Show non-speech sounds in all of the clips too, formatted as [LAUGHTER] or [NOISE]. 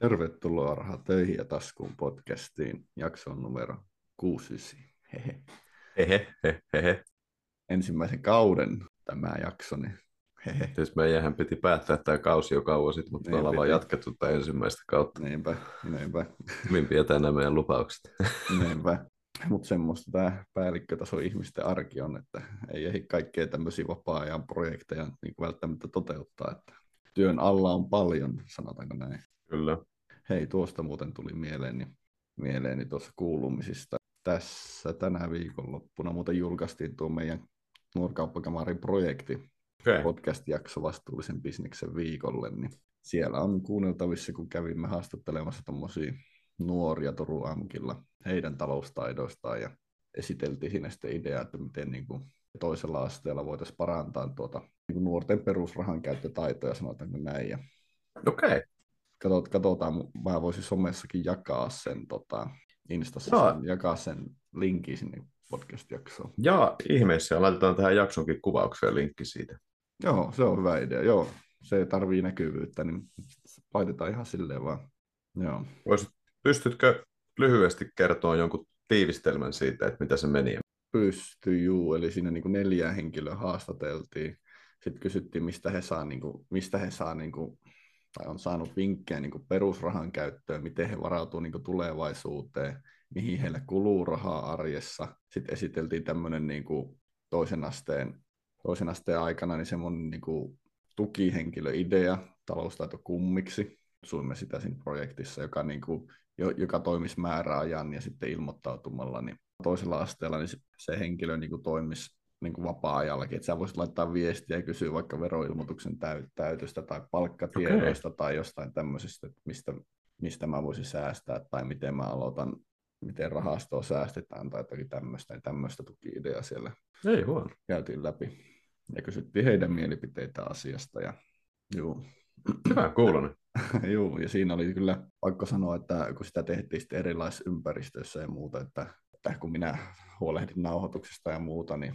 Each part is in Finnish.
Tervetuloa Raha töihin ja taskuun podcastiin, jakson numero 69. Hehe. Hehe, he, he. Ensimmäisen kauden tämä jakso, niin hehe. Siis meidänhän piti päättää tämä kausi jo kauan sitten, mutta me Niin ollaan vaan jatkettu tätä ensimmäistä kautta. Niinpä, niinpä, Hyvin pidetään nämä meidän lupaukset. niinpä. Mutta semmoista tämä päällikkötaso ihmisten arki on, että ei ehdi kaikkea tämmöisiä vapaa-ajan projekteja niin välttämättä toteuttaa. Että työn alla on paljon, sanotaanko näin. Kyllä. Hei, tuosta muuten tuli mieleeni, mieleeni tuossa kuulumisista. Tässä tänä viikonloppuna muuten julkaistiin tuo meidän nuorkauppakamarin projekti, Okay. podcast-jakso vastuullisen bisneksen viikolle, niin siellä on kuunneltavissa, kun kävimme haastattelemassa tuommoisia nuoria Turun Amkilla heidän taloustaidoistaan ja esiteltiin siinä sitten idea, että miten niin kuin toisella asteella voitaisiin parantaa tuota, niin kuin nuorten perusrahan käyttötaitoja, sanotaanko näin. Ja Okei. Okay. Katsot, katsotaan, mä voisin somessakin jakaa sen tota, Instassa, Joo. sen, jakaa sen linkin sinne podcast-jaksoon. Ja ihmeessä, ja laitetaan tähän jaksonkin kuvaukseen linkki siitä. Joo, se on hyvä idea. Joo, se tarvii näkyvyyttä, niin laitetaan ihan silleen vaan. Joo. Voisit, pystytkö lyhyesti kertoa jonkun tiivistelmän siitä, että mitä se meni? Pystyi, juu. Eli siinä niin kuin neljää henkilöä haastateltiin. Sitten kysyttiin, mistä he saa, niin kuin, mistä he saa niin kuin, tai on saanut vinkkejä niin perusrahan käyttöön, miten he varautuu niin tulevaisuuteen, mihin heille kuluu rahaa arjessa. Sitten esiteltiin tämmöinen niin toisen asteen, toisen asteen aikana niin semmoinen niin tukihenkilöidea, taloustaito kummiksi, suimme sitä siinä projektissa, joka, niin kuin, jo- joka toimisi määräajan ja sitten ilmoittautumalla, niin toisella asteella niin se, se henkilö niin kuin toimisi niin kuin vapaa-ajallakin, että sä voisit laittaa viestiä ja kysyä vaikka veroilmoituksen täy- täytöstä tai palkkatiedoista okay. tai jostain tämmöisestä, että mistä, mistä mä voisin säästää tai miten mä aloitan, miten rahastoa säästetään tai jotakin tämmöistä, niin tämmöistä tuki-ideaa siellä Ei huono. käytiin läpi ja kysyttiin heidän mielipiteitä asiasta ja juu, Hyvä kuulonen. [LAUGHS] Joo, ja siinä oli kyllä pakko sanoa, että kun sitä tehtiin sitten erilaisissa ympäristöissä ja muuta, että, että kun minä huolehdin nauhoituksesta ja muuta, niin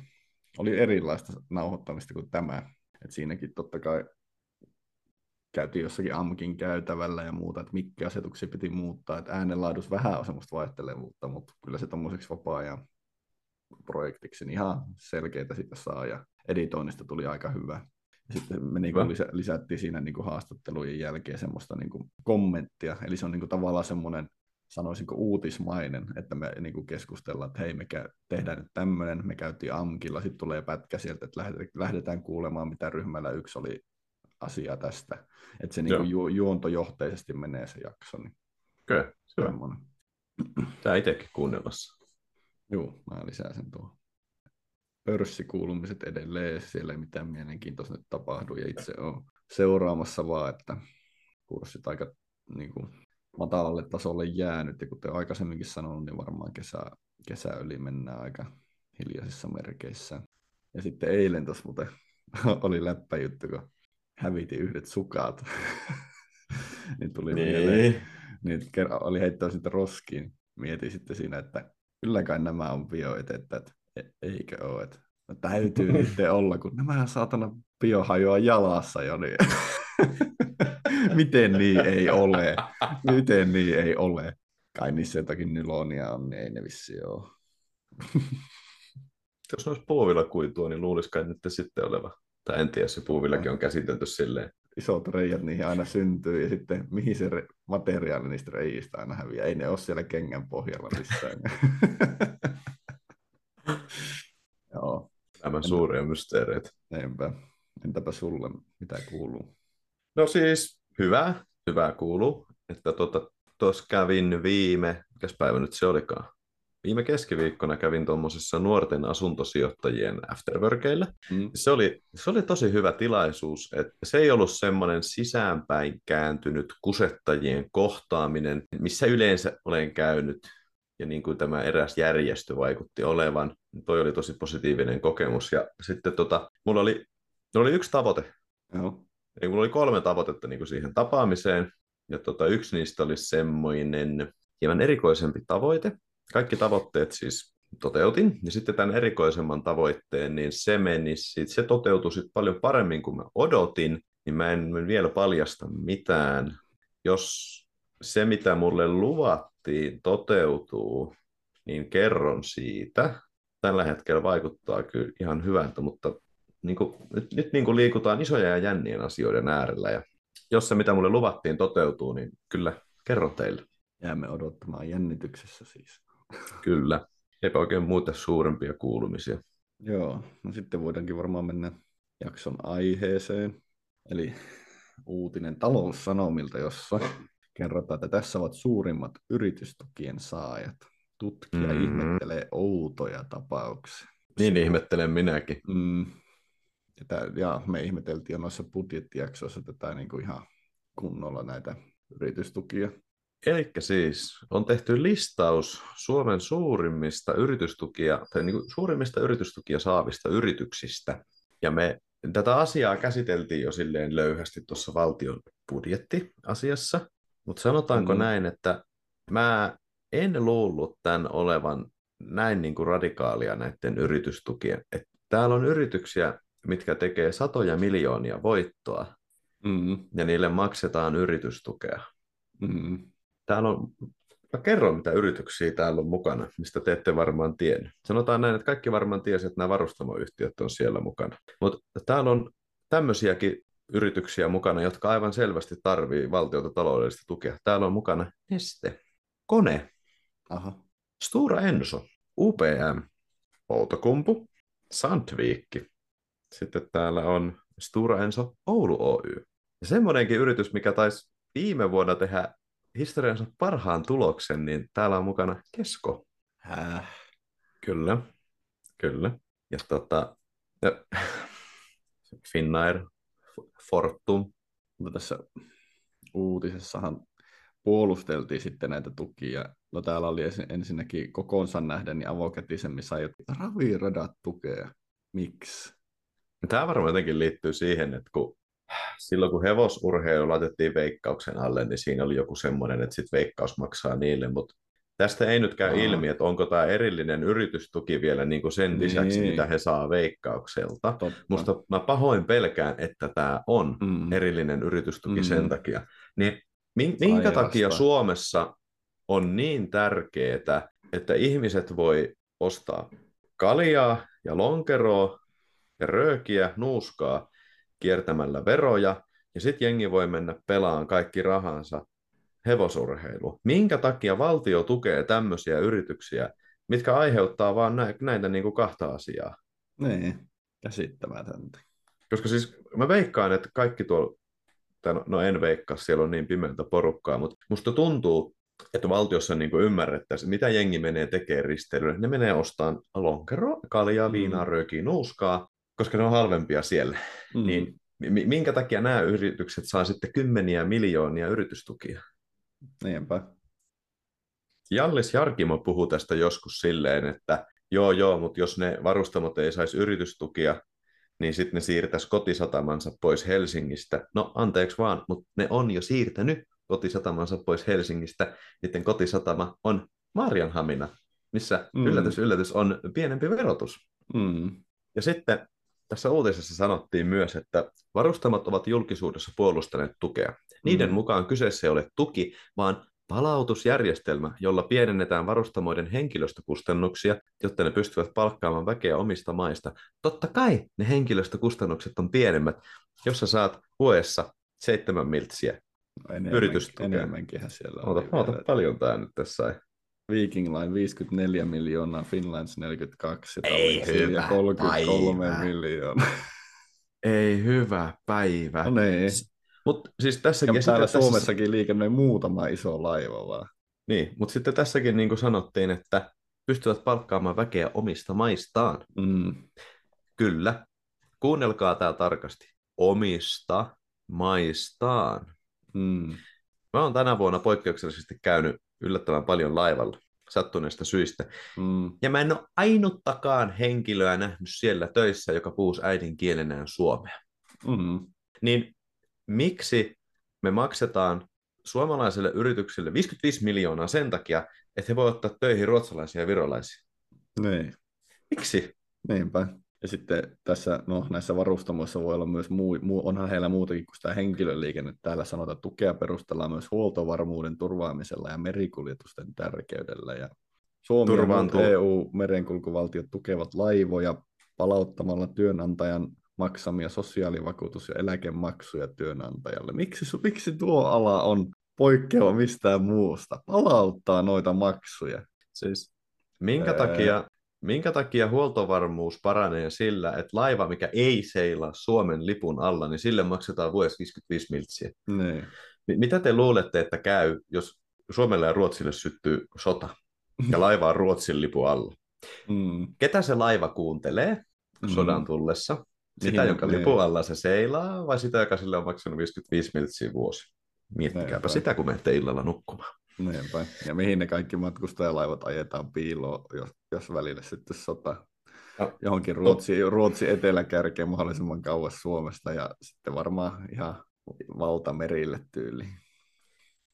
oli erilaista nauhoittamista kuin tämä. Et siinäkin totta kai käytiin jossakin AMKin käytävällä ja muuta, että mitkä asetuksia piti muuttaa, että äänenlaadus vähän on semmoista vaihtelevuutta, mutta kyllä se tommoseksi vapaa-ajan projektiksi niin ihan selkeitä sitä saa ja editoinnista tuli aika hyvä. Ja sitten me niin kuin Hyvä. lisä, lisättiin siinä niin kuin haastattelujen jälkeen semmoista niin kuin kommenttia, eli se on niin kuin tavallaan semmoinen, sanoisinko uutismainen, että me niin kuin keskustellaan, että hei, me käy, tehdään nyt tämmöinen, me käytiin AMKilla, sitten tulee pätkä sieltä, että lähdetään, lähdetään kuulemaan, mitä ryhmällä yksi oli asia tästä. Että se niin kuin ju, juontojohteisesti menee se jakso, niin Okei, okay. hyvä. semmoinen. Tää itsekin kuunnellassa. Joo, mä lisään sen tuohon. Pörssikuulumiset edelleen, siellä ei mitään mielenkiintoista nyt tapahdu, ja itse on seuraamassa vaan, että kurssit aika niin kuin, matalalle tasolle jäänyt, ja kuten aikaisemminkin sanonut, niin varmaan kesä, kesä yli mennään aika hiljaisissa merkeissä. Ja sitten eilen tuossa muuten [LAUGHS] oli läppäjuttu, kun häviti yhdet sukat. [LAUGHS] niin tuli mieleen, niin ker- oli heittänyt sitten roskiin. Mietin sitten siinä, että kyllä kai nämä on bioetettä, että e- eikö ole, että no täytyy [LAUGHS] niiden olla, kun nämä saatana biohajoa jalassa jo, niin [LAUGHS] miten niin ei ole? Miten niin ei ole? Kai niissä jotakin nylonia on, niin ei ne vissi ole. [LAUGHS] Jos olisi puuvilla kuitua, niin luulisi kai nyt sitten oleva. Tai en tiedä, se puuvillakin on käsitelty silleen. Isot reijät niihin aina syntyy, ja sitten mihin se re- materiaali niistä reijistä aina häviää. Ei ne ole siellä kengän pohjalla missään. [LAUGHS] Joo, Nämä suuria mysteereitä. Entäpä sulle, mitä kuuluu? No siis, hyvä, hyvä kuuluu. Että tuossa tota, kävin viime, mikäs päivä nyt se olikaan? Viime keskiviikkona kävin tuommoisessa nuorten asuntosijoittajien afterworkeilla. Mm. Se oli, se oli tosi hyvä tilaisuus, että se ei ollut semmoinen sisäänpäin kääntynyt kusettajien kohtaaminen, missä yleensä olen käynyt, ja niin kuin tämä eräs järjestö vaikutti olevan, toi oli tosi positiivinen kokemus. Ja sitten tota, mulla oli, mulla oli yksi tavoite, Joo. Eli mulla oli kolme tavoitetta niin kuin siihen tapaamiseen, ja tota, yksi niistä oli semmoinen hieman erikoisempi tavoite. Kaikki tavoitteet siis toteutin, ja sitten tämän erikoisemman tavoitteen, niin se meni, sit, se toteutui sit paljon paremmin kuin mä odotin, niin mä en vielä paljasta mitään. Jos se, mitä mulle luvattiin, toteutuu, niin kerron siitä. Tällä hetkellä vaikuttaa kyllä ihan hyvältä, mutta niin kuin, nyt, nyt niin kuin liikutaan isoja ja jännien asioiden äärellä. Ja jos se, mitä mulle luvattiin, toteutuu, niin kyllä kerron teille. Jäämme odottamaan jännityksessä siis. Kyllä. Eipä oikein muuta suurempia kuulumisia. Joo, no sitten voidaankin varmaan mennä jakson aiheeseen. Eli uutinen taloussanomilta, jossa kerrotaan, että tässä ovat suurimmat yritystukien saajat. Tutkija mm. ihmettelee outoja tapauksia. Niin ihmettelen minäkin. Mm. Ja, me ihmeteltiin jo noissa budjettijaksoissa tätä niin kuin ihan kunnolla näitä yritystukia. Eli siis on tehty listaus Suomen suurimmista yritystukia, tai niin kuin suurimmista yritystukia saavista yrityksistä. Ja me tätä asiaa käsiteltiin jo silleen löyhästi tuossa valtion budjettiasiassa, mutta sanotaanko mm. näin, että mä en luullut tämän olevan näin niin kuin radikaalia näiden yritystukien. Että täällä on yrityksiä, mitkä tekee satoja miljoonia voittoa, mm. ja niille maksetaan yritystukea. Mm. Täällä on, mä kerron mitä yrityksiä täällä on mukana, mistä te ette varmaan tiennyt. Sanotaan näin, että kaikki varmaan tiesi, että nämä varustamoyhtiöt on siellä mukana. Mutta täällä on tämmöisiäkin yrityksiä mukana, jotka aivan selvästi tarvii valtiota taloudellista tukea. Täällä on mukana Neste, Kone, Aha. Stura Enso, UPM, Outokumpu, Sandviikki. Sitten täällä on Stura Enso Oulu Oy. Ja semmoinenkin yritys, mikä taisi viime vuonna tehdä historiansa parhaan tuloksen, niin täällä on mukana Kesko. Häh? Kyllä, kyllä. Ja tota, ja, [LAUGHS] Finnair, Fortum. Mutta tässä uutisessahan puolusteltiin sitten näitä tukia. No täällä oli ensinnäkin kokoonsa nähden niin avokätisemmin sai raviradat tukea. Miksi? Tämä varmaan jotenkin liittyy siihen, että kun silloin kun hevosurheilu laitettiin veikkauksen alle, niin siinä oli joku semmoinen, että sitten veikkaus maksaa niille, mutta tästä ei nyt käy Aa. ilmi, että onko tämä erillinen yritystuki vielä niin kuin sen lisäksi, niin. mitä he saa veikkaukselta. Totta. Musta mä pahoin pelkään, että tämä on mm. erillinen yritystuki mm. sen takia. Niin minkä Ai takia. Suomessa on niin tärkeää, että ihmiset voi ostaa kaljaa ja lonkeroa ja röökiä, nuuskaa, kiertämällä veroja, ja sitten jengi voi mennä pelaan kaikki rahansa hevosurheilu. Minkä takia valtio tukee tämmöisiä yrityksiä, mitkä aiheuttaa vaan näitä, näitä niin kuin kahta asiaa? Niin, käsittämätöntä. Koska siis mä veikkaan, että kaikki tuolla, no, no en veikkaa, siellä on niin pimeältä porukkaa, mutta musta tuntuu, että valtiossa niin ymmärrettäisiin, mitä jengi menee tekemään risteilyyn. Ne menee ostamaan lonkero, kaljaa, viinaa, mm. röökiä, nuuskaa, koska ne on halvempia siellä. Mm. Niin minkä takia nämä yritykset saa sitten kymmeniä miljoonia yritystukia? Niinpä. Jallis Jarkimo puhuu tästä joskus silleen, että joo joo, mutta jos ne varustamot ei saisi yritystukia, niin sitten ne siirtäisi kotisatamansa pois Helsingistä. No anteeksi vaan, mutta ne on jo siirtänyt kotisatamansa pois Helsingistä. Niiden kotisatama on Marjanhamina, missä mm. yllätys yllätys on pienempi verotus. Mm. Ja sitten tässä uutisessa sanottiin myös, että varustamot ovat julkisuudessa puolustaneet tukea. Niiden mm. mukaan kyseessä ei ole tuki, vaan palautusjärjestelmä, jolla pienennetään varustamoiden henkilöstökustannuksia, jotta ne pystyvät palkkaamaan väkeä omista maista. Totta kai ne henkilöstökustannukset on pienemmät, jos sä saat vuodessa seitsemän miltsiä no enemmän, yritystukea. Enemmänkin siellä on. Oota, oota paljon tämä nyt tässä. Viking Line 54 miljoonaa, Finlands 42 Ei hyvä 33 päivä. miljoonaa. Ei hyvä päivä. No niin. Mut siis tässäkin, ja täällä tässä... Suomessakin liikennöi muutama iso laiva vaan. Niin, mutta sitten tässäkin niin kuin sanottiin, että pystyvät palkkaamaan väkeä omista maistaan. Mm. Kyllä. Kuunnelkaa tämä tarkasti. Omista maistaan. Mm. Mä oon tänä vuonna poikkeuksellisesti käynyt yllättävän paljon laivalla sattuneista syistä. Mm. Ja mä en ole ainuttakaan henkilöä nähnyt siellä töissä, joka puhuisi äidinkielenään suomea. Mm. Niin miksi me maksetaan suomalaiselle yritykselle 55 miljoonaa sen takia, että he voivat ottaa töihin ruotsalaisia ja virolaisia? Niin. Miksi? Niinpä. Ja sitten tässä, no näissä varustamoissa voi olla myös, muu, muu, onhan heillä muutakin kuin sitä henkilöliikennettä. Täällä sanotaan, että tukea perustellaan myös huoltovarmuuden turvaamisella ja merikuljetusten tärkeydellä. Ja Suomi ja EU-merenkulkuvaltiot tukevat laivoja palauttamalla työnantajan maksamia sosiaalivakuutus- ja eläkemaksuja työnantajalle. Miksi, miksi tuo ala on poikkeava mistään muusta? Palauttaa noita maksuja. Siis minkä takia Minkä takia huoltovarmuus paranee sillä, että laiva, mikä ei seilaa Suomen lipun alla, niin sille maksetaan vuodessa 55 miltsiä? Niin. Mitä te luulette, että käy, jos Suomelle ja Ruotsille syttyy sota ja [LAUGHS] laiva on Ruotsin lipun alla? Mm. Ketä se laiva kuuntelee mm. sodan tullessa? Sitä, Mihin jonka lipun alla se seilaa, vai sitä, joka sille on maksanut 55 miltsiä vuosi? Miettikääpä sitä, kun menette illalla nukkumaan. Niinpä. Ja mihin ne kaikki matkustajalaivat ajetaan piiloon, jos, jos välillä sitten sota no. johonkin Ruotsi. Ruotsi eteläkärkeen mahdollisimman kauas Suomesta ja sitten varmaan ihan valtamerille tyyliin.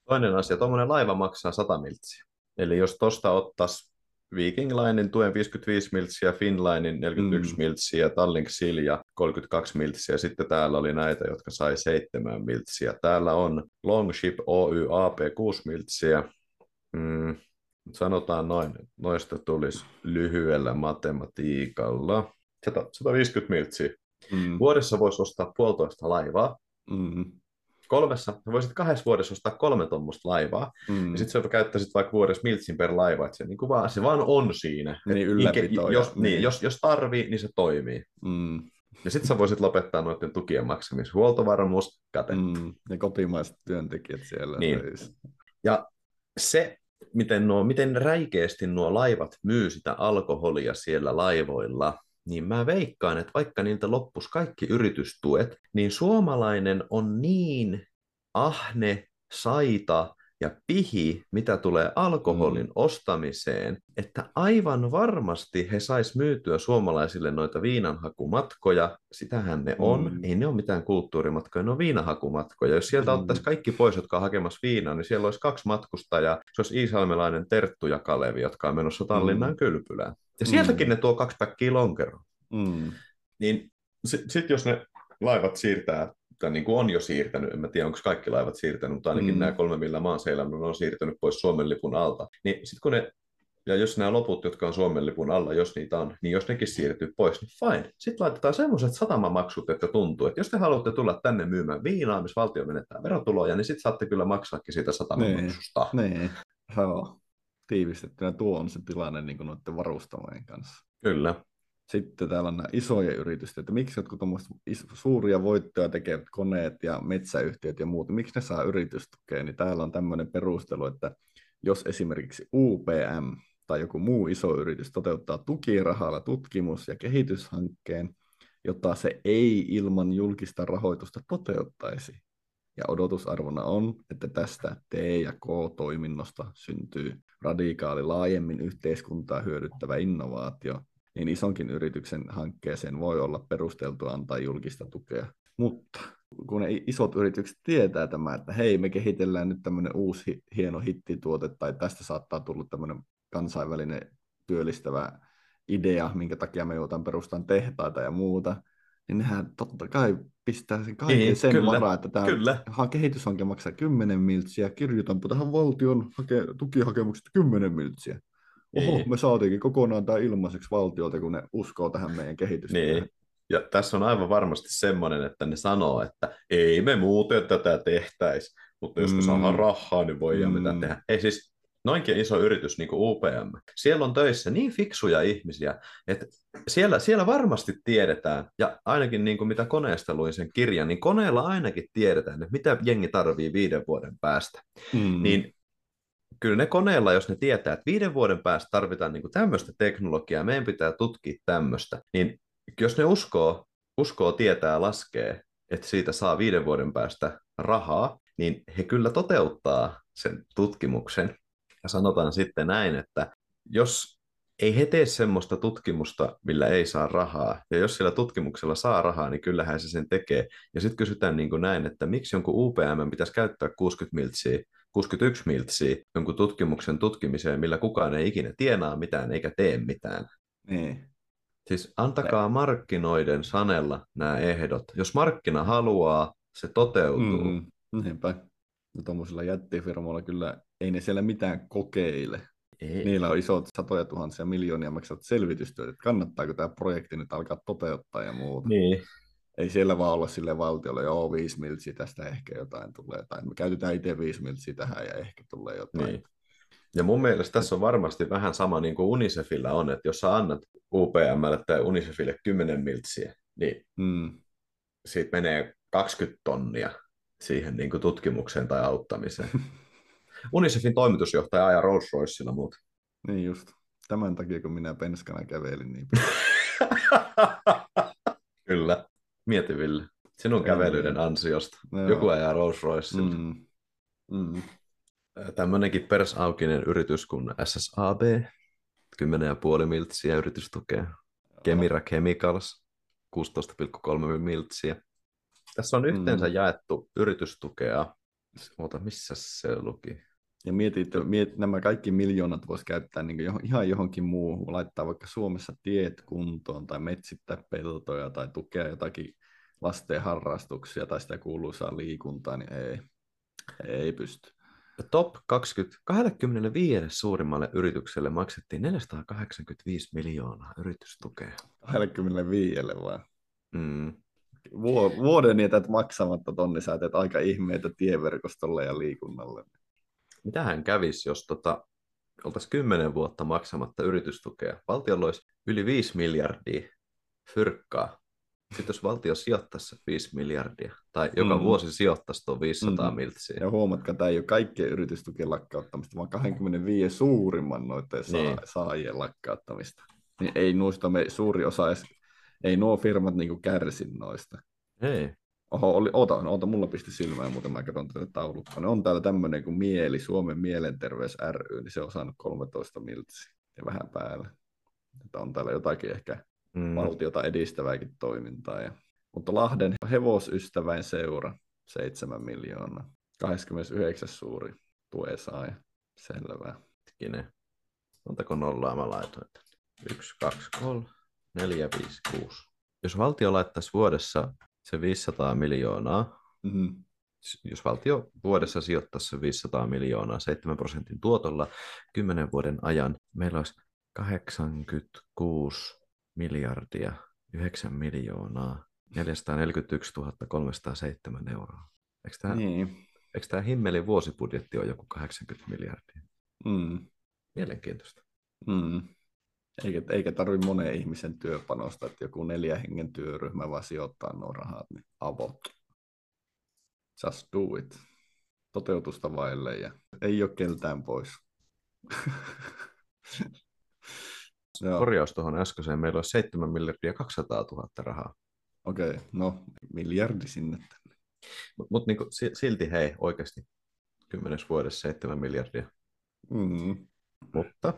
Toinen asia, tuommoinen laiva maksaa 100 miltsiä. Eli jos tuosta ottaisi Viking Linein tuen 55 miltsiä, Finlinin 41 mm. miltsiä, Tallink Silja 32 miltsiä. Sitten täällä oli näitä, jotka sai 7 miltsiä. Täällä on Longship Oy AP 6 miltsiä. Mm, sanotaan noin, noista tulisi lyhyellä matematiikalla. 150 miltsiä. Mm. Vuodessa voisi ostaa puolitoista laivaa. Mm kolmessa, voisit kahdessa vuodessa ostaa kolme tuommoista laivaa, mm. ja sitten sä käyttäisit vaikka vuodessa miltsin per laiva, että se, niin vaan, se vaan on siinä. Niin, ylläpito. Jos, niin. Niin, jos, jos tarvii, niin se toimii. Mm. Ja sitten sä voisit lopettaa noiden tukien maksamisen. Huoltovarmuus, kate. Mm. Ja kotimaiset työntekijät siellä. Niin. Ja se, miten, nuo, miten räikeästi nuo laivat myy sitä alkoholia siellä laivoilla, niin mä veikkaan, että vaikka niiltä loppus kaikki yritystuet, niin suomalainen on niin ahne, saita ja pihi, mitä tulee alkoholin mm. ostamiseen, että aivan varmasti he sais myytyä suomalaisille noita viinanhakumatkoja. Sitähän ne on. Mm. Ei ne ole mitään kulttuurimatkoja, ne on viinahakumatkoja. Jos sieltä mm. ottaisiin kaikki pois, jotka on hakemassa viinaa, niin siellä olisi kaksi matkustajaa. Se olisi iisalmelainen Terttu ja Kalevi, jotka on menossa Tallinnan mm. kylpylään. Ja sieltäkin mm. ne tuo kaksi päkkiä lonkeroa. Mm. Niin sitten sit jos ne laivat siirtää, tai niin kuin on jo siirtänyt, en mä tiedä onko kaikki laivat siirtänyt, mutta ainakin mm. nämä kolme, millä mä oon seilannut, on siirtänyt pois Suomen lipun alta. Niin sitten kun ne ja jos nämä loput, jotka on Suomen lipun alla, jos niitä on, niin jos nekin siirtyy pois, niin fine. Sitten laitetaan semmoiset satamamaksut, että tuntuu, että jos te haluatte tulla tänne myymään viinaa, missä valtio menettää verotuloja, niin sitten saatte kyllä maksaakin siitä satamamaksusta. Niin, niin. Joo. Tiivistettynä tuo on se tilanne niin noiden varustamojen kanssa. Kyllä. Sitten täällä on nämä isoja yrityksiä, että miksi jotkut suuria voittoja tekevät koneet ja metsäyhtiöt ja muut, miksi ne saa yritystukea, niin täällä on tämmöinen perustelu, että jos esimerkiksi UPM tai joku muu iso yritys toteuttaa tukirahalla tutkimus- ja kehityshankkeen, jota se ei ilman julkista rahoitusta toteuttaisi. Ja odotusarvona on, että tästä T- ja K-toiminnosta syntyy radikaali laajemmin yhteiskuntaa hyödyttävä innovaatio, niin isonkin yrityksen hankkeeseen voi olla perusteltua antaa julkista tukea. Mutta kun isot yritykset tietää tämä, että hei, me kehitellään nyt tämmöinen uusi hieno hittituote, tai tästä saattaa tulla tämmöinen kansainvälinen työllistävä idea, minkä takia me joudutaan perustamaan tehtaita ja muuta, niin nehän totta kai pistää sen kaiken niin, sen kyllä, varaa, että tämä kyllä. kehityshanke maksaa 10 miltsiä, kirjoitanpa tähän valtion hake, tukihakemukset 10 miltsiä. Oho, niin. me saatiinkin kokonaan tämä ilmaiseksi valtiolta, kun ne uskoo tähän meidän kehitystyöhön. Niin. Ja tässä on aivan varmasti semmoinen, että ne sanoo, että ei me muuten tätä tehtäisi, mutta jos me mm. saadaan rahaa, niin voidaan mm. mitä tehdä. Ei siis noinkin iso yritys niin kuin UPM. Siellä on töissä niin fiksuja ihmisiä, että siellä, siellä varmasti tiedetään, ja ainakin niin kuin mitä koneesta luin sen kirjan, niin koneella ainakin tiedetään, että mitä jengi tarvii viiden vuoden päästä. Mm. Niin kyllä ne koneella, jos ne tietää, että viiden vuoden päästä tarvitaan niin tämmöistä teknologiaa, meidän pitää tutkia tämmöistä, niin jos ne uskoo, uskoo tietää, laskee, että siitä saa viiden vuoden päästä rahaa, niin he kyllä toteuttaa sen tutkimuksen. Ja sanotaan sitten näin, että jos ei he tee semmoista tutkimusta, millä ei saa rahaa, ja jos sillä tutkimuksella saa rahaa, niin kyllähän se sen tekee. Ja sitten kysytään niin kuin näin, että miksi jonkun UPM pitäisi käyttää 60 miltsiä 61 miltsiä jonkun tutkimuksen tutkimiseen, millä kukaan ei ikinä tienaa mitään eikä tee mitään. Niin. Siis antakaa markkinoiden sanella nämä ehdot. Jos markkina haluaa, se toteutuu. Mm. Niinpä. Ja tuommoisilla jättifirmoilla kyllä ei ne siellä mitään kokeile. Ei. Niillä on isot satoja tuhansia miljoonia maksavat selvitystyöt, että kannattaako tämä projekti nyt alkaa toteuttaa ja muuta. Niin. Ei siellä vaan olla sille valtiolle, joo, viisi miltsiä tästä ehkä jotain tulee, tai me käytetään itse viisi miltsiä tähän ja ehkä tulee jotain. Niin. Ja mun mielestä tässä on varmasti vähän sama niin kuin Unicefilla on, että jos sä annat UPMlle tai Unicefille 10 miltsiä, niin Mm. siitä menee 20 tonnia siihen niin kuin tutkimukseen tai auttamiseen. [LAUGHS] Unicefin toimitusjohtaja ajaa Rolls Roycella muut. Niin just. Tämän takia, kun minä penskana kävelin, niin [LAUGHS] Kyllä. Mieti Ville. Sinun kävelyiden ansiosta. Joo. Joku ajaa Rolls Roycella. Mm. mm. Mm. Tämmöinenkin persaukinen yritys kuin SSAB, 10,5 miltsiä yritystukea. Kemira Chemicals, 16,3 miltsiä. Tässä on yhteensä Mm. jaettu yritystukea. Oota, missä se luki? Ja mietit, että miet, nämä kaikki miljoonat voisi käyttää niin johon, ihan johonkin muuhun, laittaa vaikka Suomessa tiet kuntoon tai metsittää peltoja tai tukea jotakin lasten harrastuksia tai sitä kuuluisaa liikuntaa, niin ei, ei pysty. Top 20, 25 suurimmalle yritykselle maksettiin 485 miljoonaa yritystukea. 25 vaan. Mm. Vuo- Vuoden jätät maksamatta tonni, sä teet aika ihmeitä tieverkostolle ja liikunnalle. Mitähän kävisi, jos tota, oltaisiin 10 vuotta maksamatta yritystukea? Valtiolla olisi yli 5 miljardia fyrkkaa. Sitten jos valtio sijoittaisi se 5 miljardia, tai joka Mm. vuosi sijoittaisi tuon 500 Mm. miltsiä, Ja huomatkaa, tämä ei ole kaikkien yritystukien lakkauttamista, vaan 25 suurimman noiden saa, Niin. saajien lakkauttamista. Niin ei noista me suuri osa edes, ei nuo firmat niinku kärsi noista. ei. Oho, oli, oota, oota, mulla pisti silmään, muuten mä katson tätä taulukkoa. Ne on täällä tämmöinen kuin Mieli, Suomen Mielenterveys ry, niin se on saanut 13 miltsiä ja vähän päälle. Että on täällä jotakin ehkä Mm. valtiota edistävääkin toimintaa. Ja... Mutta Lahden hevosystäväin seura, 7 miljoonaa. 29 suuri tuen saaja. Selvä. Hetkinen. Montako nollaa mä laitoin? 1, 2, 3, 4, 5, 6. Jos valtio laittaisi vuodessa se 500 miljoonaa, Mm-hmm. jos valtio vuodessa sijoittaisi se 500 miljoonaa 7 prosentin tuotolla 10 vuoden ajan, meillä olisi 86 miljardia, 9 miljoonaa, 441 307 euroa. Eikö tämä, niin. Niin. eikö tämä himmelin vuosibudjetti ole joku 80 miljardia? Mm. Mielenkiintoista. Mm. Eikä, eikä tarvitse monen ihmisen työpanosta, että joku neljä hengen työryhmä vaan sijoittaa nuo rahat, niin avot. Just do it. Toteutusta vaille ja ei ole keltään pois. [LAUGHS] Joo, Korjaus tuohon äskeiseen, meillä olisi 7 miljardia 200 000 rahaa. okei, okay. no miljardi sinne. tänne. Mutta mut niinku, si- silti hei, oikeasti 10 vuodessa 7 miljardia. Mm. Mutta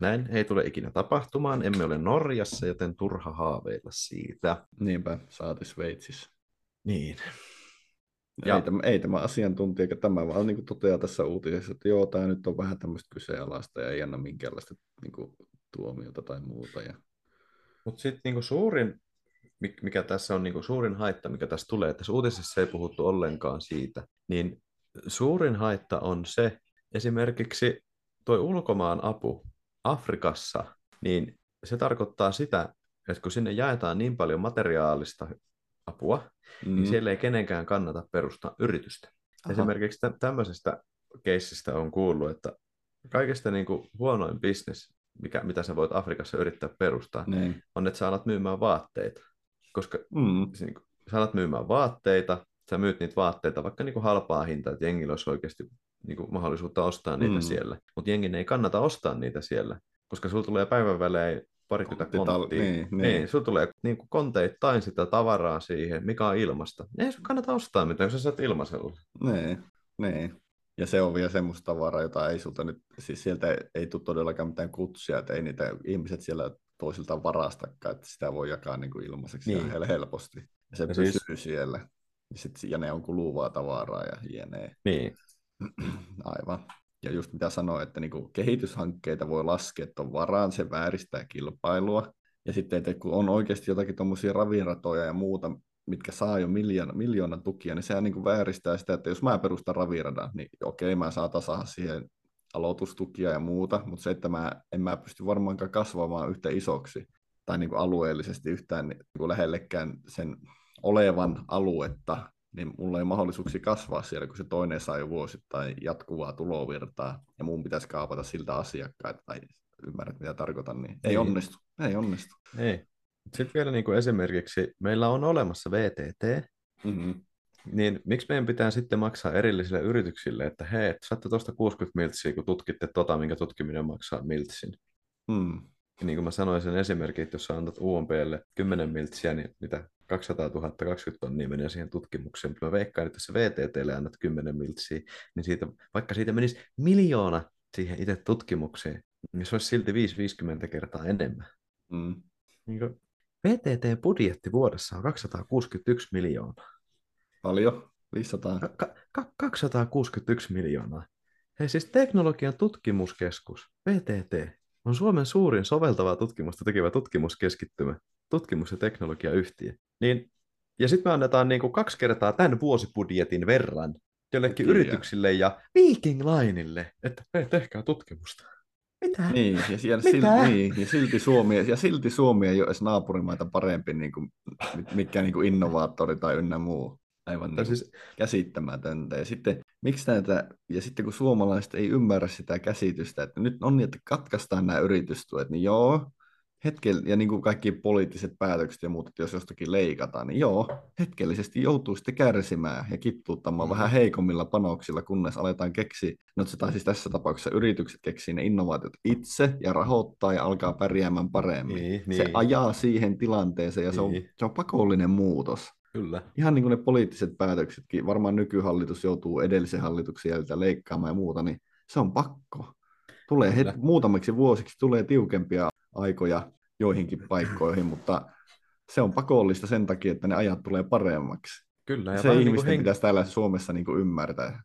näin ei tule ikinä tapahtumaan. Emme ole Norjassa, joten turha haaveilla siitä. Niinpä, saati Sveitsissä. Niin. Ja. Ei, tämä, ei tämä asiantuntija, eikä tämä vaan niin toteaa tässä uutisessa, että joo, tämä nyt on vähän tämmöistä kyseenalaista ja ei anna minkäänlaista niin kuin, tuomiota tai muuta. Ja... Mutta sitten niinku suurin, mik- mikä tässä on niinku suurin haitta, mikä tässä tulee, tässä uutisessa ei puhuttu ollenkaan siitä, niin suurin haitta on se, esimerkiksi tuo ulkomaan apu Afrikassa, niin se tarkoittaa sitä, että kun sinne jaetaan niin paljon materiaalista apua, Mm. niin siellä ei kenenkään kannata perustaa yritystä. Aha. Esimerkiksi tä- tämmöisestä keissistä on kuullut, että kaikista niin kuin huonoin bisnes, mikä, mitä sä voit Afrikassa yrittää perustaa, Niin. on, että sä alat myymään vaatteita. Koska Mm. niin kuin, sä alat myymään vaatteita, sä myyt niitä vaatteita vaikka niin kuin halpaa hintaa, että jengillä olisi oikeasti niin kuin mahdollisuutta ostaa niitä Mm. siellä. Mutta jengin ei kannata ostaa niitä siellä, koska sulla tulee päivän välein parikymmentä konttia. niin, Niin, niin. sulla tulee niin kuin konteittain sitä tavaraa siihen, mikä on ilmasta. Ei sun kannata ostaa mitään, jos sä saat ilmaisella. Niin, niin. Ja se on vielä semmoista tavaraa, jota ei sulta nyt, siis sieltä ei, ei tule todellakaan mitään kutsuja, että ei niitä ihmiset siellä toisilta varastakaan, että sitä voi jakaa niin kuin ilmaiseksi Niin. ihan helposti. Ja se Ja pysyy siis... siellä. Ja, sit, ja ne on kuluvaa tavaraa ja hienee. Niin. Aivan. Ja just mitä sanoin, että niin kehityshankkeita voi laskea, että on varaan, se vääristää kilpailua. Ja sitten, että kun on oikeasti jotakin tuommoisia raviratoja ja muuta, mitkä saa jo miljoona, miljoonan tukia, niin sehän niin kuin vääristää sitä, että jos mä perustan raviradan, niin okei, mä saatan saada siihen aloitustukia ja muuta, mutta se, että mä en mä pysty varmaankaan kasvamaan yhtä isoksi tai niin kuin alueellisesti yhtään niin kuin lähellekään sen olevan aluetta, niin mulla ei mahdollisuuksia kasvaa siellä, kun se toinen saa jo vuosittain jatkuvaa tulovirtaa, ja mun pitäisi kaapata siltä asiakkaita, tai ymmärrät mitä tarkoitan, niin ei, ei onnistu. Ei onnistu. Ei. Sitten vielä niin kuin esimerkiksi, meillä on olemassa VTT, mm-hmm. niin miksi meidän pitää sitten maksaa erillisille yrityksille, että hei, saatte tuosta 60 miltsiä, kun tutkitte tota, minkä tutkiminen maksaa miltsin. Mm. Niin kuin mä sanoin sen esimerkin, että jos sä antat UMPlle 10 miltsiä, niin mitä 200 000, 20 tonnia menee siihen tutkimukseen, mutta mä veikkaan, että jos sä VTTlle annat 10 miltsiä, niin siitä, vaikka siitä menisi miljoona siihen itse tutkimukseen, niin se olisi silti 5-50 kertaa enemmän. Mm. Niin kuin VTT-budjetti vuodessa on 261 miljoonaa. Paljon? 500? Ka- ka- 261 miljoonaa. Hei siis Teknologian tutkimuskeskus, VTT, on Suomen suurin soveltavaa tutkimusta tekevä tutkimuskeskittymä, tutkimus- ja teknologiayhtiö. Niin, ja sitten me annetaan niin kuin kaksi kertaa tämän vuosibudjetin verran jollekin Kyllä. yrityksille ja Viking Lineille, että hei, tehkää tutkimusta. Mitä? Niin, ja, siellä, Mitä? Silti, niin, ja, silti Suomi, ja silti Suomi ei ole edes naapurimaita parempi niin kuin, mikä niin kuin innovaattori tai ynnä muu. Aivan niin siis... käsittämätöntä. Ja sitten, miksi näitä, ja sitten kun suomalaiset ei ymmärrä sitä käsitystä, että nyt on niin, että katkaistaan nämä yritystuet, niin joo, hetkellä, ja niin kuin kaikki poliittiset päätökset ja muut, että jos jostakin leikataan, niin joo, hetkellisesti joutuu sitten kärsimään ja kittuuttamaan mm. vähän heikommilla panoksilla, kunnes aletaan keksiä, no se tai siis tässä tapauksessa yritykset keksii ne innovaatiot itse ja rahoittaa ja alkaa pärjäämään paremmin. Niin, se niin. ajaa siihen tilanteeseen ja niin. se, on, niin. se on pakollinen muutos. Kyllä. Ihan niin kuin ne poliittiset päätöksetkin, varmaan nykyhallitus joutuu edellisen hallituksen jälkeen leikkaamaan ja muuta, niin se on pakko. Tulee het- muutamiksi vuosiksi tulee tiukempia aikoja joihinkin paikkoihin, mutta se on pakollista sen takia, että ne ajat tulee paremmaksi. Kyllä. Ja se ihmisten niin hen... pitäisi täällä Suomessa niin kuin ymmärtää.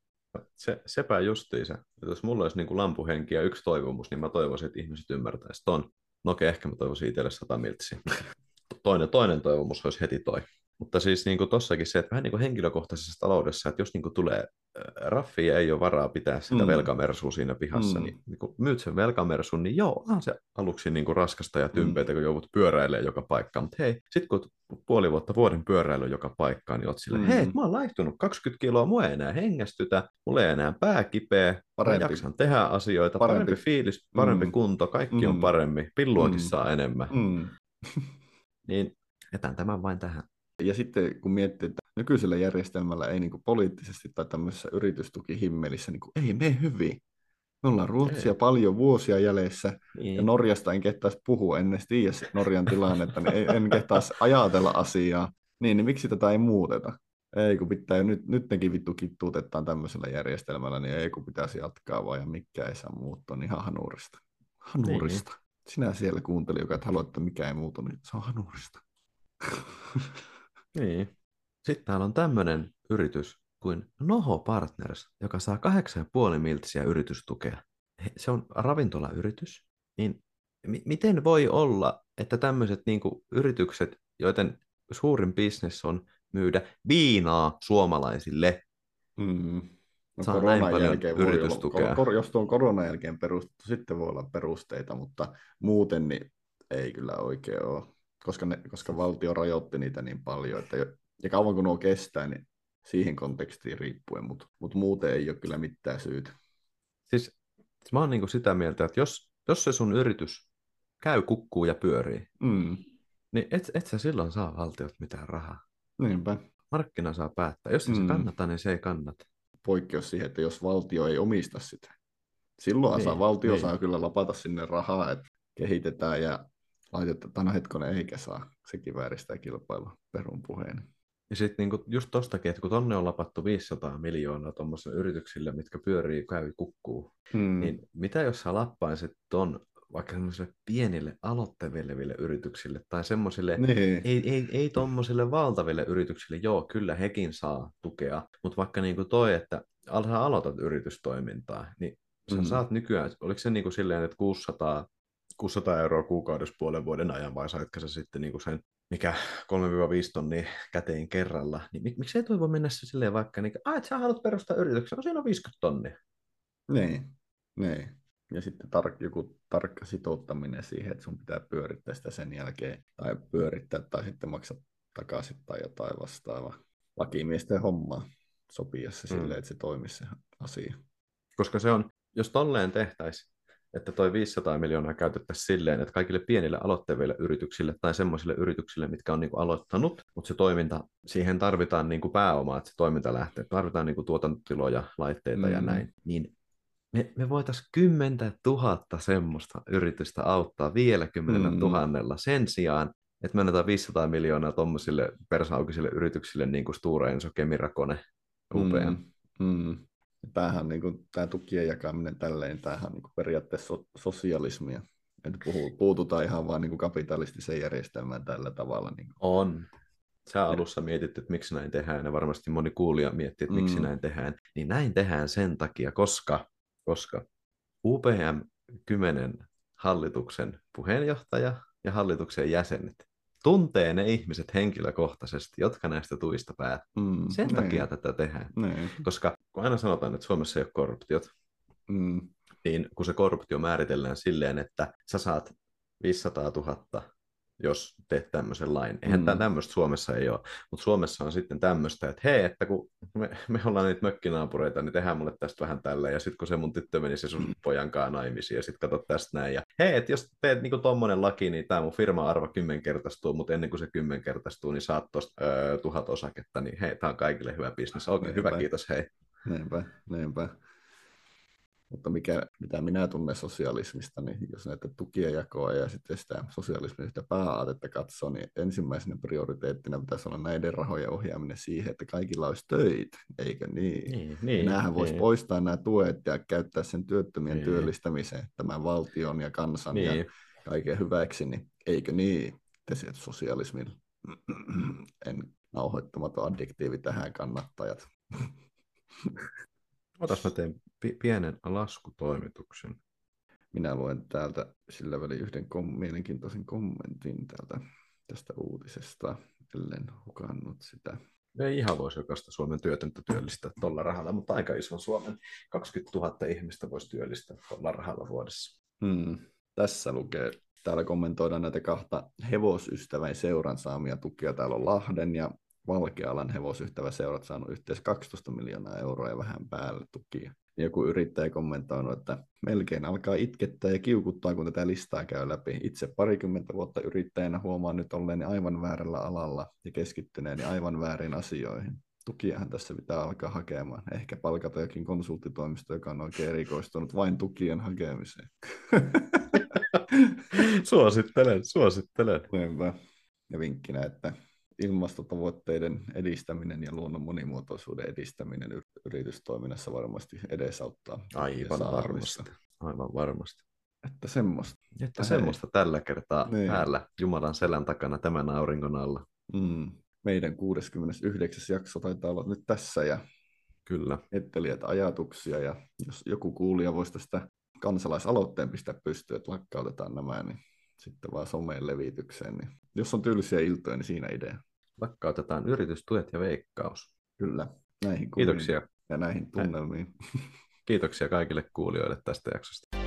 Se, sepä justiinsa. Että jos mulla olisi niin kuin lampuhenki ja yksi toivomus, niin mä toivoisin, että ihmiset ymmärtäisivät ton. No okei, ehkä mä toivoisin itselle sata miltsiä. [LAUGHS] Toinen, toinen toivomus olisi heti toi. Mutta siis niin tossakin se, että vähän niin kuin henkilökohtaisessa taloudessa, että jos niin kuin tulee raffi ei ole varaa pitää sitä mm. velkamersua siinä pihassa, mm. niin, niin kun myyt sen velkamersun, niin joo, on se aluksi niin kuin raskasta ja tympeitä, mm. kun joudut pyöräilemään joka paikkaan, mutta hei, sitten kun puoli vuotta vuoden pyöräily joka paikkaan, niin oot sille, mm. hei, mä oon laihtunut 20 kiloa, mua ei enää hengästytä, mulla ei enää pää kipeä, parempi. mä jaksan tehdä asioita, parempi, parempi fiilis, parempi mm. kunto, kaikki mm. on paremmin, pilluakin mm. saa enemmän. Mm. niin jätän tämän vain tähän. Ja sitten kun miettii, että nykyisellä järjestelmällä ei niin kuin poliittisesti tai tämmöisessä yritystukihimmelissä niin kuin, ei mene hyvin. Me ollaan Ruotsia ei. paljon vuosia jäljessä, niin. ja Norjasta en kehtaisi puhua, en edes tiedä Norjan tilannetta, niin en kehtaisi ajatella asiaa. Niin, niin miksi tätä ei muuteta? Ei kun pitää, nyt, nyt nekin vittu kittuutetaan tämmöisellä järjestelmällä, niin ei kun pitäisi jatkaa vaan, ja mikä ei saa muuttua, niin ihan hanuurista. Hanuurista. Niin. Sinä siellä kuunteli, joka et halua, että mikä ei muutu, niin se on hanuurista. [LAUGHS] Niin. Sitten täällä on tämmöinen yritys kuin Noho Partners, joka saa 8,5 miltsiä yritystukea. Se on ravintolayritys. Niin m- miten voi olla, että tämmöiset niinku yritykset, joiden suurin bisnes on myydä viinaa suomalaisille, mm. No saa näin paljon yritystukea. Olla, jos tuon koronan jälkeen perustettu, sitten voi olla perusteita, mutta muuten niin ei kyllä oikein ole koska, ne, koska valtio rajoitti niitä niin paljon, että jo, ja kauan kun nuo kestää, niin siihen kontekstiin riippuen, mutta mut muuten ei ole kyllä mitään syytä. Siis mä oon niinku sitä mieltä, että jos, jos se sun yritys käy, kukkuu ja pyörii, mm. niin et, et sä silloin saa valtiot mitään rahaa. Niinpä. Markkina saa päättää. Jos mm. se kannattaa, niin se ei kannata. Poikkeus siihen, että jos valtio ei omista sitä. Silloin niin, saa, valtio niin. saa kyllä lapata sinne rahaa, että kehitetään ja laitetaan, no hetkonen eikä saa, sekin vääristää kilpailua perun puheen. Ja sitten niinku just tostakin, että kun tonne on lapattu 500 miljoonaa tuommoisille yrityksille, mitkä pyörii, käy, kukkuu, hmm. niin mitä jos sä lappaisit ton vaikka semmoisille pienille aloitteleville yrityksille tai semmoisille, niin. ei, ei, ei tuommoisille valtaville yrityksille, joo, kyllä hekin saa tukea, mutta vaikka niin kuin toi, että sä aloitat yritystoimintaa, niin sä hmm. saat nykyään, oliko se niin kuin silleen, että 600 600 euroa kuukaudessa puolen vuoden ajan, vai saitko sä sitten niin kuin sen, mikä 3-5 tonnia käteen kerralla, niin mik, miksei toi voi mennä se silleen vaikka, niin, että sä haluat perustaa yrityksen, no siinä on 50 tonnia. Niin, niin. Ja sitten tar- joku tarkka sitouttaminen siihen, että sun pitää pyörittää sitä sen jälkeen, tai pyörittää, tai sitten maksaa takaisin tai jotain vastaavaa. Lakimiesten hommaa sopia se mm. silleen, että se toimisi se asia. Koska se on, jos tolleen tehtäisiin, että toi 500 miljoonaa käytettäisiin silleen, että kaikille pienille aloittaville yrityksille tai semmoisille yrityksille, mitkä on niin kuin aloittanut, mutta se toiminta, siihen tarvitaan niin kuin pääomaa, että se toiminta lähtee, tarvitaan niin kuin tuotantotiloja, laitteita mm. ja näin, niin me, me voitaisiin kymmentä tuhatta semmoista yritystä auttaa vielä kymmenellä mm. tuhannella sen sijaan, että me annetaan 500 miljoonaa tuommoisille persaukisille yrityksille, niin kuin Stura Enso, Kemirakone, UPM. Mm. Mm. Tämähän niin kuin, tämä tukien jakaminen tälleen, tämähän on niin kuin periaatteessa so- sosialismia. Että puhu, puututaan ihan vaan niin kuin kapitalistiseen järjestelmään tällä tavalla. Niin kuin. On. Sä alussa mietit, että miksi näin tehdään, ja varmasti moni kuulija miettii, että miksi mm. näin tehdään. Niin näin tehdään sen takia, koska, koska UPM 10 hallituksen puheenjohtaja ja hallituksen jäsenet tuntee ne ihmiset henkilökohtaisesti, jotka näistä tuista päättää. Mm, Sen niin. takia tätä tehdään. Niin. Koska kun aina sanotaan, että Suomessa ei ole korruptiot, mm. niin kun se korruptio määritellään silleen, että sä saat 500 000 jos teet tämmöisen lain. Eihän mm. tämmöistä Suomessa ei ole, mutta Suomessa on sitten tämmöistä, että hei, että kun me, me ollaan niitä mökkinaapureita, niin tehdään mulle tästä vähän tällä, ja sitten kun se mun tyttö meni se sun mm. pojankaan naimisiin, ja sitten katsot tästä näin, ja hei, että jos teet niinku tommonen laki, niin tämä mun firma-arvo kymmenkertaistuu, mutta ennen kuin se kymmenkertaistuu, niin saat tuosta öö, tuhat osaketta, niin hei, tämä on kaikille hyvä bisnes. Okei, okay, hyvä, kiitos, hei. Niinpä, niinpä. Mutta mikä, mitä minä tunnen sosialismista, niin jos näitä tukia jakoa ja sitten sitä sosialismin yhtä pääaatetta katsoo, niin ensimmäisenä prioriteettina pitäisi olla näiden rahojen ohjaaminen siihen, että kaikilla olisi töitä, eikö niin? niin, niin Nämähän voisi niin. poistaa nämä tuet ja käyttää sen työttömien niin. työllistämiseen tämän valtion ja kansan niin. ja kaiken hyväksi, niin eikö niin? Te sieltä sosialismin [CLEARS THROAT] en nauhoittamaton addiktiivi tähän kannattajat. [LAUGHS] Otas mä teen p- pienen laskutoimituksen. Minä luen täältä sillä välin yhden kom- mielenkiintoisen kommentin täältä tästä uutisesta, ellen hukannut sitä. Ei ihan voisi jokaista Suomen työtöntä työllistää tuolla rahalla, mutta aika iso Suomen 20 000 ihmistä voisi työllistää tuolla rahalla vuodessa. Hmm. Tässä lukee, täällä kommentoidaan näitä kahta hevosystävän seuran saamia tukia. Täällä on Lahden ja Valkealan hevosystäväseurat saanut yhteensä 12 miljoonaa euroa ja vähän päälle tukia. Joku yrittäjä kommentoinut, että melkein alkaa itkettää ja kiukuttaa, kun tätä listaa käy läpi. Itse parikymmentä vuotta yrittäjänä huomaan nyt olleeni aivan väärällä alalla ja keskittyneeni aivan väärin asioihin. Tukiahan tässä pitää alkaa hakemaan. Ehkä palkata jokin konsulttitoimisto, joka on oikein erikoistunut vain tukien hakemiseen. [LAUGHS] suosittelen, suosittelen. Niinpä. Ja vinkkinä, että ilmastotavoitteiden edistäminen ja luonnon monimuotoisuuden edistäminen yritystoiminnassa varmasti edesauttaa. Aivan varmasti. Aivan varmasti. Että semmoista. Että semmoista tällä kertaa niin. päällä Jumalan selän takana tämän auringon alla. Mm. Meidän 69. jakso taitaa olla nyt tässä ja Kyllä. Ettelijät ajatuksia ja jos joku kuulija voisi tästä kansalaisaloitteen pistää pystyyn, että lakkautetaan nämä, niin sitten vaan someen levitykseen. Niin jos on tylsiä iltoja, niin siinä idea. Lakkautetaan yritystuet ja veikkaus. Kyllä, näihin Kiitoksia. Ja näihin tunnelmiin. [LAUGHS] Kiitoksia kaikille kuulijoille tästä jaksosta.